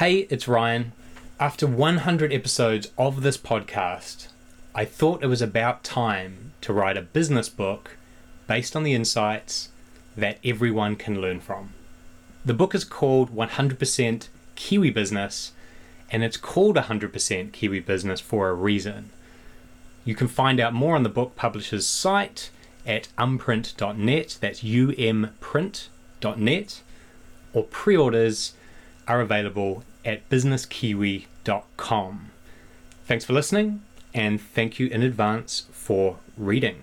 Hey, it's Ryan. After 100 episodes of this podcast, I thought it was about time to write a business book based on the insights that everyone can learn from. The book is called 100% Kiwi Business, and it's called 100% Kiwi Business for a reason. You can find out more on the book publisher's site at umprint.net, that's umprint.net, or pre orders are available at businesskiwi.com. Thanks for listening, and thank you in advance for reading.